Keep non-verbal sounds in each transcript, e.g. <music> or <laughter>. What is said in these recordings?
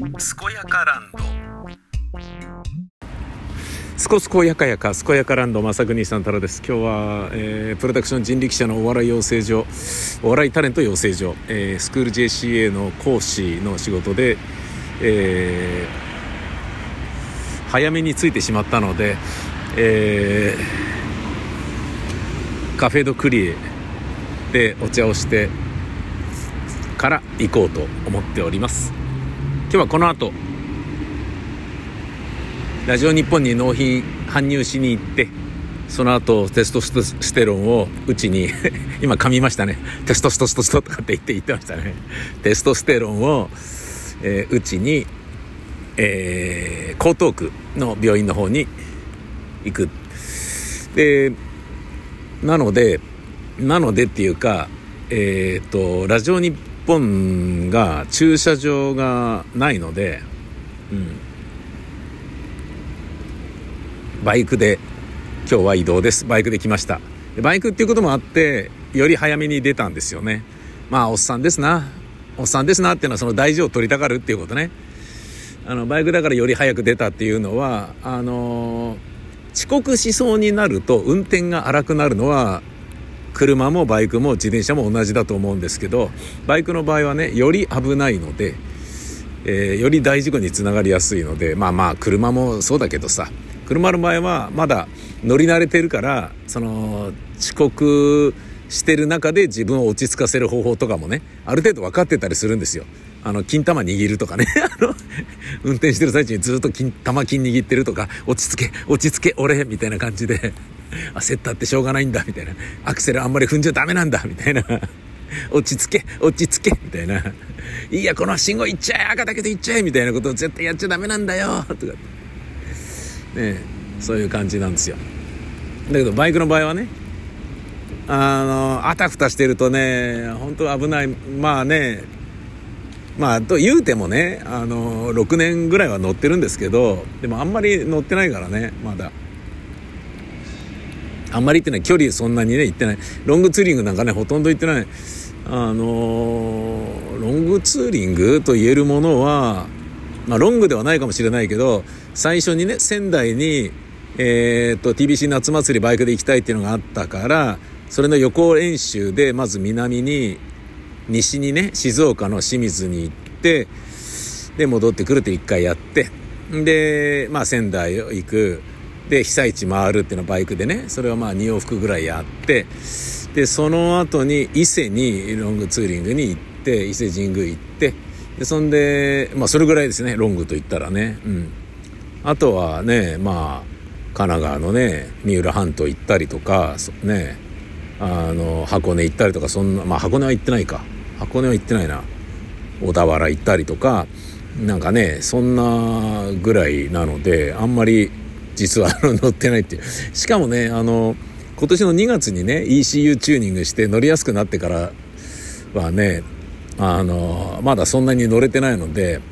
健やかランド。すこすこやかやか健やかランド正国さん太郎です。今日は、えー、プロダクション人力車のお笑い養成所お笑いタレント養成所、えー、スクール JCA の講師の仕事で、えー、早めに着いてしまったので、えー、カフェドクリエでお茶をしてから行こうと思っております。今日はこの後ラジオ日本に納品搬入しに行ってその後テストステロンをうちに <laughs> 今噛みましたね。テストストストストとかって言って言ってましたね。テストステロンをえー、うちに、えー、江東区の病院の方に行く。でなのでなのでっていうかえっ、とラジオ日本が駐車場がないのでうん。バイクで今日は移動です。バイクで来ました。バイクっていうこともあってより早めに出たんですよね。まあおっさんですな。おっさんですなっていうのはその大事を取りたがるっていうことね。あのバイクだからより早く出たっていうのはあの遅刻しそうになると運転が荒くなるのは車もバイクも自転車も同じだと思うんですけどバイクの場合はねより危ないので、えー、より大事故につながりやすいのでまあまあ車もそうだけどさ車の場合はまだ乗り慣れてるからその遅刻してる中で自分を落ち着かせる方法とかもねある程度分かってたりするんですよ。あの金玉握るとかね <laughs> あの運転してる最中にずっと金玉金握ってるとか落ち着け落ち着け俺みたいな感じで <laughs> 焦ったってしょうがないんだみたいな。アクセルあんまり踏んじゃダメなんだみたいな。<laughs> 落ち着け落ち着けみたいな。<laughs> いいやこの信号行っちゃえ赤だけで行っちゃえみたいなことを絶対やっちゃダメなんだよとか。ねそういう感じなんですよ。だけどバイクの場合はねあのあたふたしてるとね本当危ない。まあねまあと言うてもねあの6年ぐらいは乗ってるんですけどでもあんまり乗ってないからねまだ。あんまりってね距離そんなにね行ってない。ロングツーリングなんかねほとんど行ってない。あのーロングツーリングと言えるものはまあロングではないかもしれないけど最初にね仙台にえー、っと TBC 夏祭りバイクで行きたいっていうのがあったからそれの予行演習でまず南に西にね静岡の清水に行ってで戻ってくるって1回やって。でまあ仙台行く。で被災地回るっていうのをバイクでね。それはまあ2往復ぐらいやって。でその後に伊勢にロングツーリングに行って伊勢神宮行って。でそんでまあそれぐらいですね。ロングと言ったらね。うん。あとはねまあ神奈川のね三浦半島行ったりとかねあの箱根行ったりとかそんなまあ箱根は行ってないか。箱根は行ってないな。小田原行ったりとかなんかねそんなぐらいなのであんまり実は乗ってないっていう。しかもねあの今年の2月にね ECU チューニングして乗りやすくなってからはねあのまだそんなに乗れてないので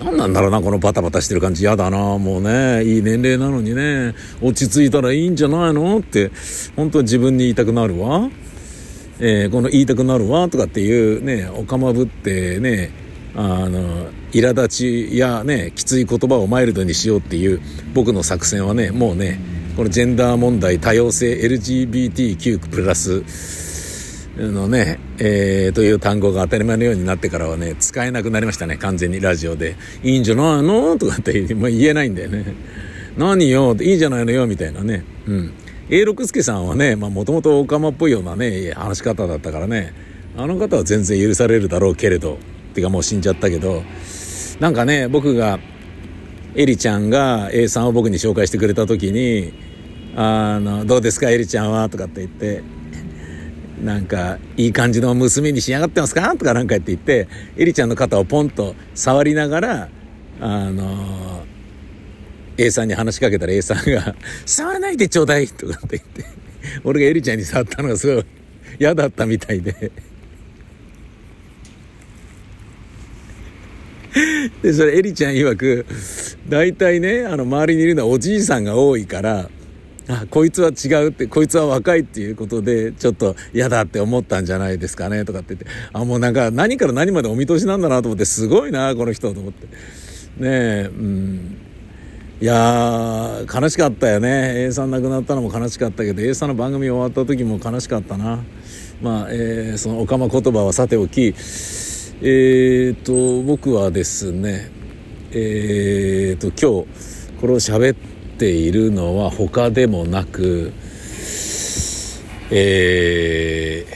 何なんだろうなこのバタバタしてる感じ。嫌だなもうねいい年齢なのにね落ち着いたらいいんじゃないのって本当に自分に言いたくなるわ、えー、この言いたくなるわとかっていうねおかまぶってねあの苛立ちやねきつい言葉をマイルドにしようっていう僕の作戦はねもうねこのジェンダー問題多様性 LGBTQ のね、えー、という単語が当たり前のようになってからはね、使えなくなりましたね、完全にラジオで。いいんじゃないの？とかってもう言えないんだよね。何よ？っていいじゃないのよみたいなね。うん。A 六輔さんはね、まあもともとオカマっぽいようなね、話し方だったからね、あの方は全然許されるだろうけれど、てかもう死んじゃったけど、なんかね、僕が、エリちゃんが A さんを僕に紹介してくれた時に、あの、どうですかエリちゃんは？とかって言って、なんか、いい感じの娘に仕上がってますか？とかなんか言って言って、エリちゃんの肩をポンと触りながら、あの A さんに話しかけたら A さんが、触らないでちょうだいとかって言って、俺がエリちゃんに触ったのがすごい嫌だったみたいで。で、それエリちゃん曰く、大体ね、あの、周りにいるのはおじいさんが多いから、あこいつは違うってこいつは若いっていうことでちょっと嫌だって思ったんじゃないですかねとかって言ってあもうなんか何から何までお見通しなんだなと思ってすごいなこの人と思って。ねえうん。いやー悲しかったよね。A さん亡くなったのも悲しかったけど A さんの番組終わった時も悲しかったな。まあ、えー、そのおかま言葉はさておきえーと僕はですねえーと今日これを喋っているのは他でもなくえ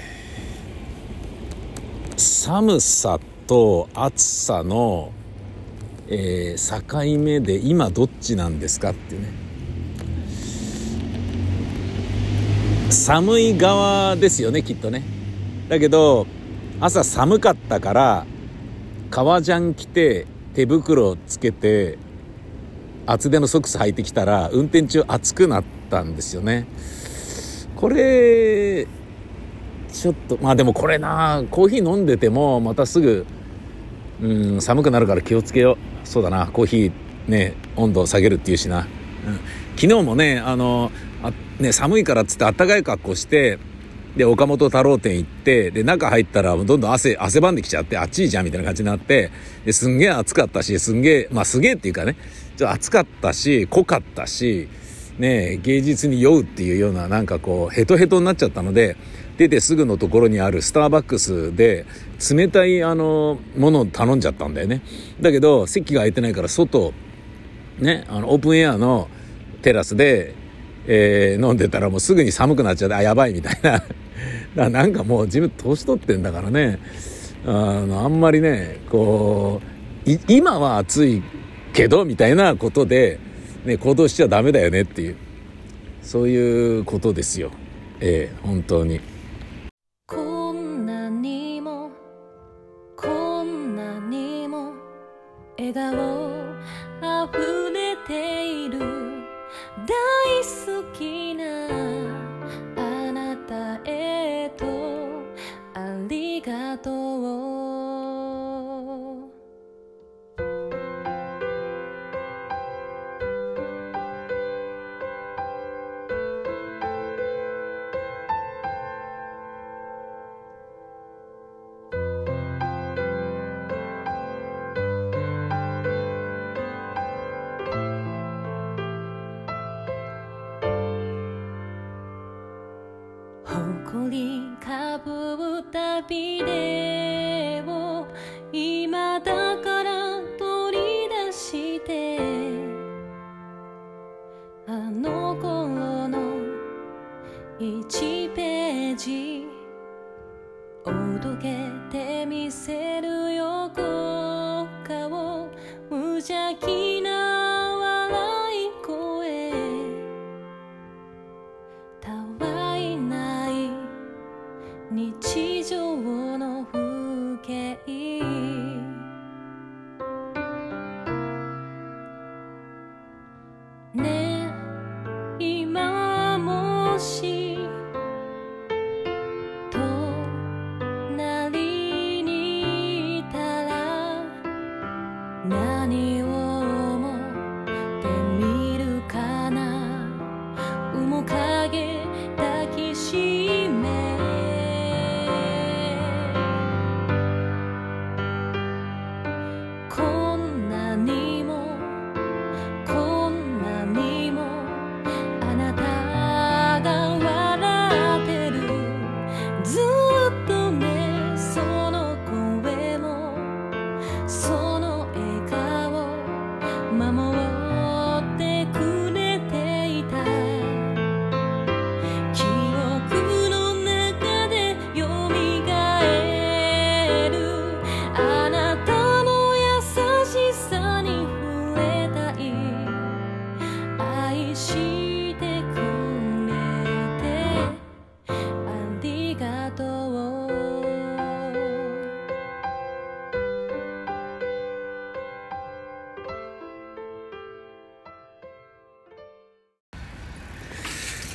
ー、寒さと暑さのえー、境目で今どっちなんですかってね。寒い側ですよねきっとね。だけど朝寒かったから革ジャン着て手袋つけて厚手のソックス履いてきたら運転中暑くなったんですよね。これちょっとまあでもこれなコーヒー飲んでてもまたすぐうん寒くなるから気をつけよう。そうだなコーヒーね温度を下げるっていうしな、うん、昨日もねあのあね寒いからっつってあったかい格好してで岡本太郎店行ってで中入ったらどんどん汗汗ばんできちゃってあっちいじゃんみたいな感じになってですんげえ暑かったしすんげえまあすげえっていうかねちょっと暑かったし濃かったしね芸術に酔うっていうようななんかこうヘトヘトになっちゃったので出てすぐのところにあるスターバックスで冷たいあのものを頼んじゃったんだよね。だけど席が空いてないから外ねあのオープンエアのテラスで、えー、飲んでたらもうすぐに寒くなっちゃってあやばいみたいな。<laughs> だなんかもう自分年取ってんだからねあのあんまりねこう今は暑いけどみたいなことで、ね、行動しちゃダメだよねっていうそういうことですよええ本当に。e te pede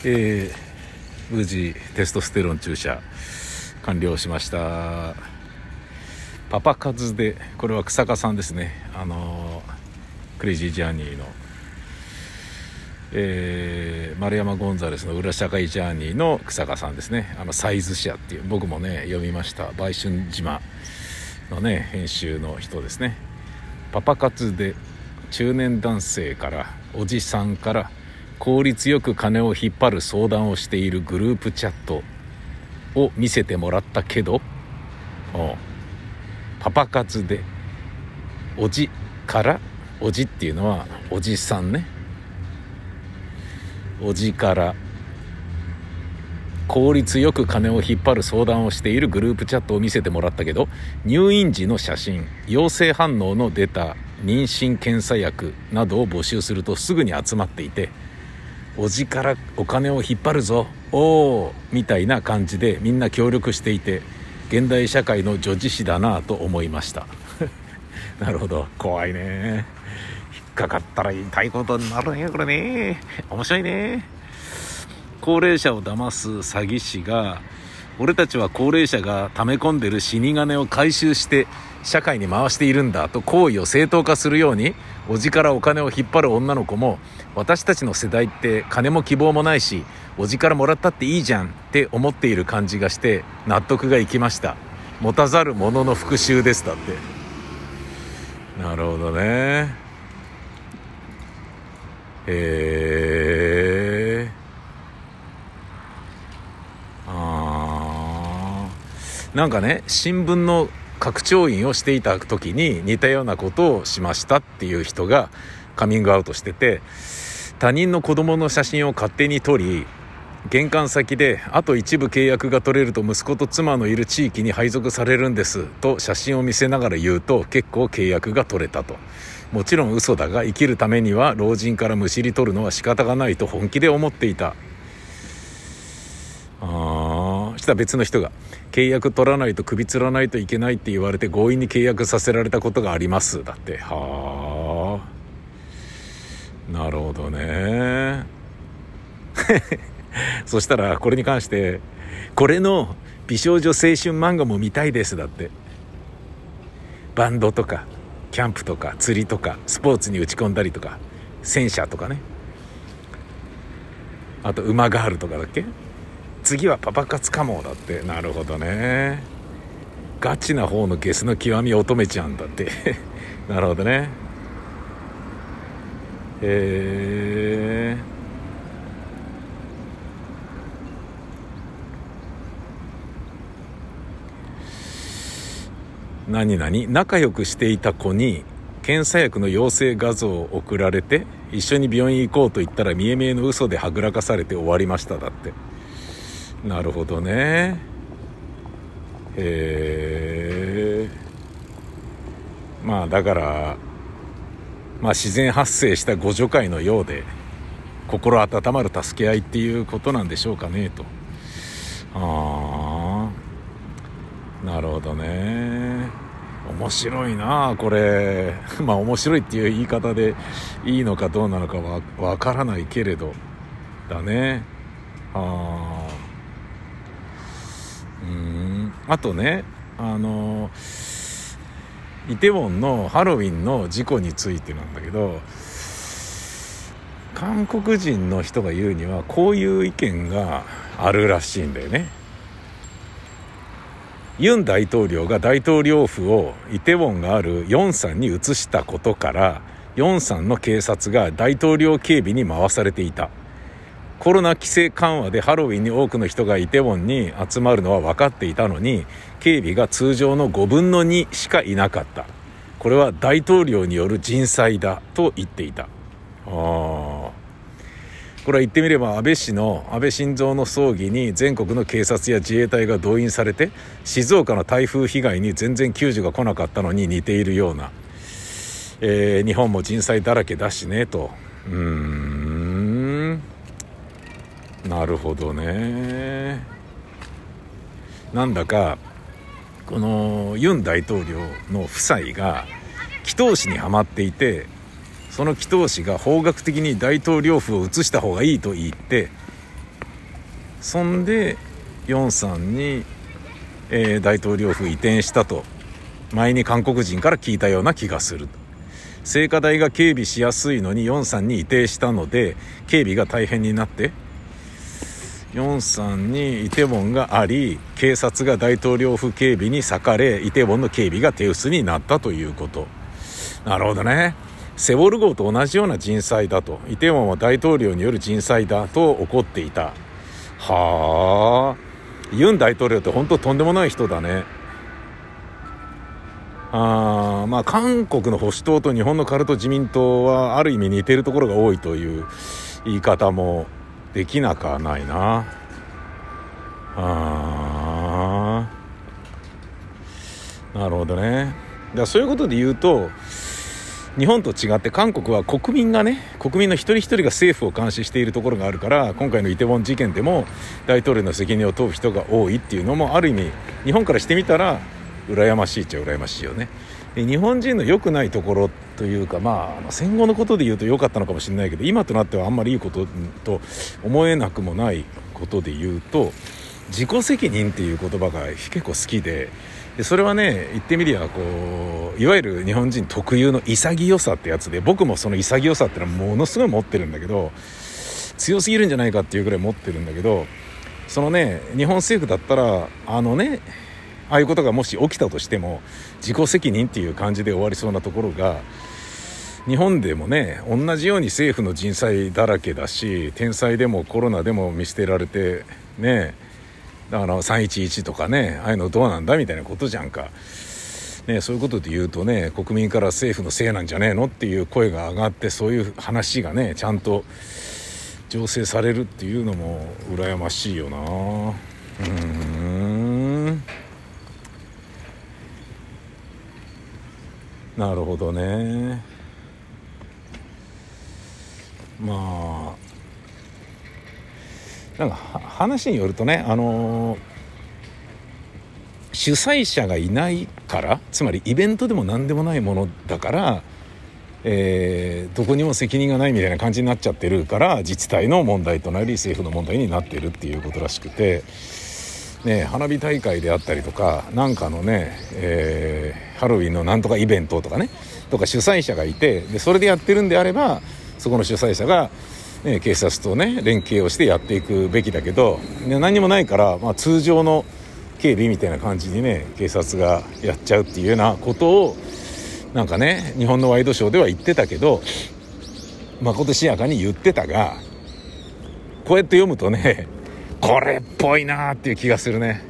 えー、無事テストステロン注射完了しました。パパ活でこれは草加さんですね。あのクレイジージャーニーのえー、丸山ゴンザレスの裏社会ジャーニーの草加さんですね。あのサイズ社っていう僕もね読みました。売春島のね編集の人ですね。パパ活で中年男性からおじさんから効率よく金を引っ張る相談をしているグループチャットを見せてもらったけどパパ活でおじからおじっていうのはおじさんね。おじから効率よく金を引っ張る相談をしているグループチャットを見せてもらったけど入院時の写真陽性反応の出た妊娠検査薬などを募集するとすぐに集まっていておじからお金を引っ張るぞ。おおみたいな感じでみんな協力していて現代社会の女児誌だなと思いました。<laughs> なるほど。怖いね。引っかかったら痛いことになるねこれね。面白いね。高齢者を騙す詐欺師が俺たちは高齢者が溜め込んでる死に金を回収して社会に回しているんだと行為を正当化するようにおじからお金を引っ張る女の子も私たちの世代って金も希望もないしおじからもらったっていいじゃんって思っている感じがして納得がいきました。持たざる者の復讐ですだって。なるほどね。へえなんかね新聞の拡張員をしていた時に似たようなことをしましたっていう人がカミングアウトしてて他人の子供の写真を勝手に撮り玄関先であと一部契約が取れると息子と妻のいる地域に配属されるんですと写真を見せながら言うと結構契約が取れたと。もちろん嘘だが生きるためには老人からむしり取るのは仕方がないと本気で思っていたああした別の人が契約取らないと首つらないといけないって言われて強引に契約させられたことがあります。だってはあ。なるほどね。<laughs> そしたらこれに関してこれの美少女青春漫画も見たいです。だって。バンドとかキャンプとか釣りとかスポーツに打ち込んだりとか戦車とかね。あと馬ガールとかだっけ？次はパパ活かもだって。なるほどね。ガチな方のゲスの極み乙女ちゃんだって。<laughs> なるほどね。へえ何々仲良くしていた子に検査薬の陽性画像を送られて一緒に病院行こうと言ったら見え見えの嘘ではぐらかされて終わりましただって。なるほどね。へえまあだからまあ自然発生した互助会のようで心温まる助け合いっていうことなんでしょうかねと。ああなるほどね。面白いなこれ。<laughs> まあ面白いっていう言い方でいいのかどうなのかわわからないけれど。だね。ああうんあとねあのイテウォンのハロウィンの事故についてなんだけど韓国人の人が言うにはこういう意見があるらしいんだよね。ユン大統領が大統領府をイテウォンがあるヨンサンに移したことからヨンサンの警察が大統領警備に回されていた。コロナ規制緩和でハロウィンに多くの人がイテウォンに集まるのは分かっていたのに警備が通常の5分の2しかいなかった。これは大統領による人災だと言っていた。ああこれは言ってみれば安倍氏の安倍晋三の葬儀に全国の警察や自衛隊が動員されて静岡の台風被害に全然救助が来なかったのに似ているような、えー、日本も人災だらけだしねと。うん。なるほどね。なんだかこのユン大統領の夫妻が祈祷師にはまっていてその祈祷師が法学的に大統領府を移した方がいいと言ってそんでヨンさんに、えー、大統領府移転したと前に韓国人から聞いたような気がする聖火台が警備しやすいのに43に移転したので警備が大変になって43にイテウォンがあり警察が大統領府警備に割かれイテウォンの警備が手薄になったということ。なるほどね。セウォル号と同じような人災だとイテウォンは大統領による人災だと怒っていた。はあ。ユン大統領って本当とんでもない人だね。あまあ韓国の保守党と日本のカルト自民党はある意味似てるところが多いという言い方もできなくはないな。あなるほどね。だそういうことで言うと日本と違って韓国は国民がね国民の一人一人が政府を監視しているところがあるから今回のイテウォン事件でも大統領の責任を問う人が多いっていうのもある意味日本からしてみたら羨ましいっちゃ羨ましいよね。日本人の良くないところというか、まあ、戦後のことで言うと良かったのかもしれないけど今となってはあんまりいいことと思えなくもないことで言うと自己責任っていう言葉が結構好きででそれはね言ってみりゃこういわゆる日本人特有の潔さってやつで僕もその潔さってのはものすごい持ってるんだけど強すぎるんじゃないかっていうぐらい持ってるんだけどそのね日本政府だったらあのねああいうことがもし起きたとしても自己責任っていう感じで終わりそうなところが日本でもね同じように政府の人災だらけだし天災でもコロナでも見捨てられてねだから311とかねああいうのどうなんだみたいなことじゃんか。ね、そういうことで言うとね国民から政府のせいなんじゃねえのっていう声が上がってそういう話がねちゃんと醸成されるっていうのも羨ましいよなうんなるほどね。まあなんか話によるとねあのー、主催者がいないからつまりイベントでも何でもないものだからえー、どこにも責任がないみたいな感じになっちゃってるから自治体の問題となり政府の問題になってるっていうことらしくて、ね、花火大会であったりとかなんかのね、えー、ハロウィンのなんとかイベントとかねとか主催者がいてでそれでやってるんであればそこの主催者が、ね、警察とね連携をしてやっていくべきだけど、ね、何もないから、まあ、通常の警備みたいな感じにね警察がやっちゃうっていうようなことをなんかね日本のワイドショーでは言ってたけどまことしやかに言ってたがこうやって読むとねこれっぽいなーっていう気がするね。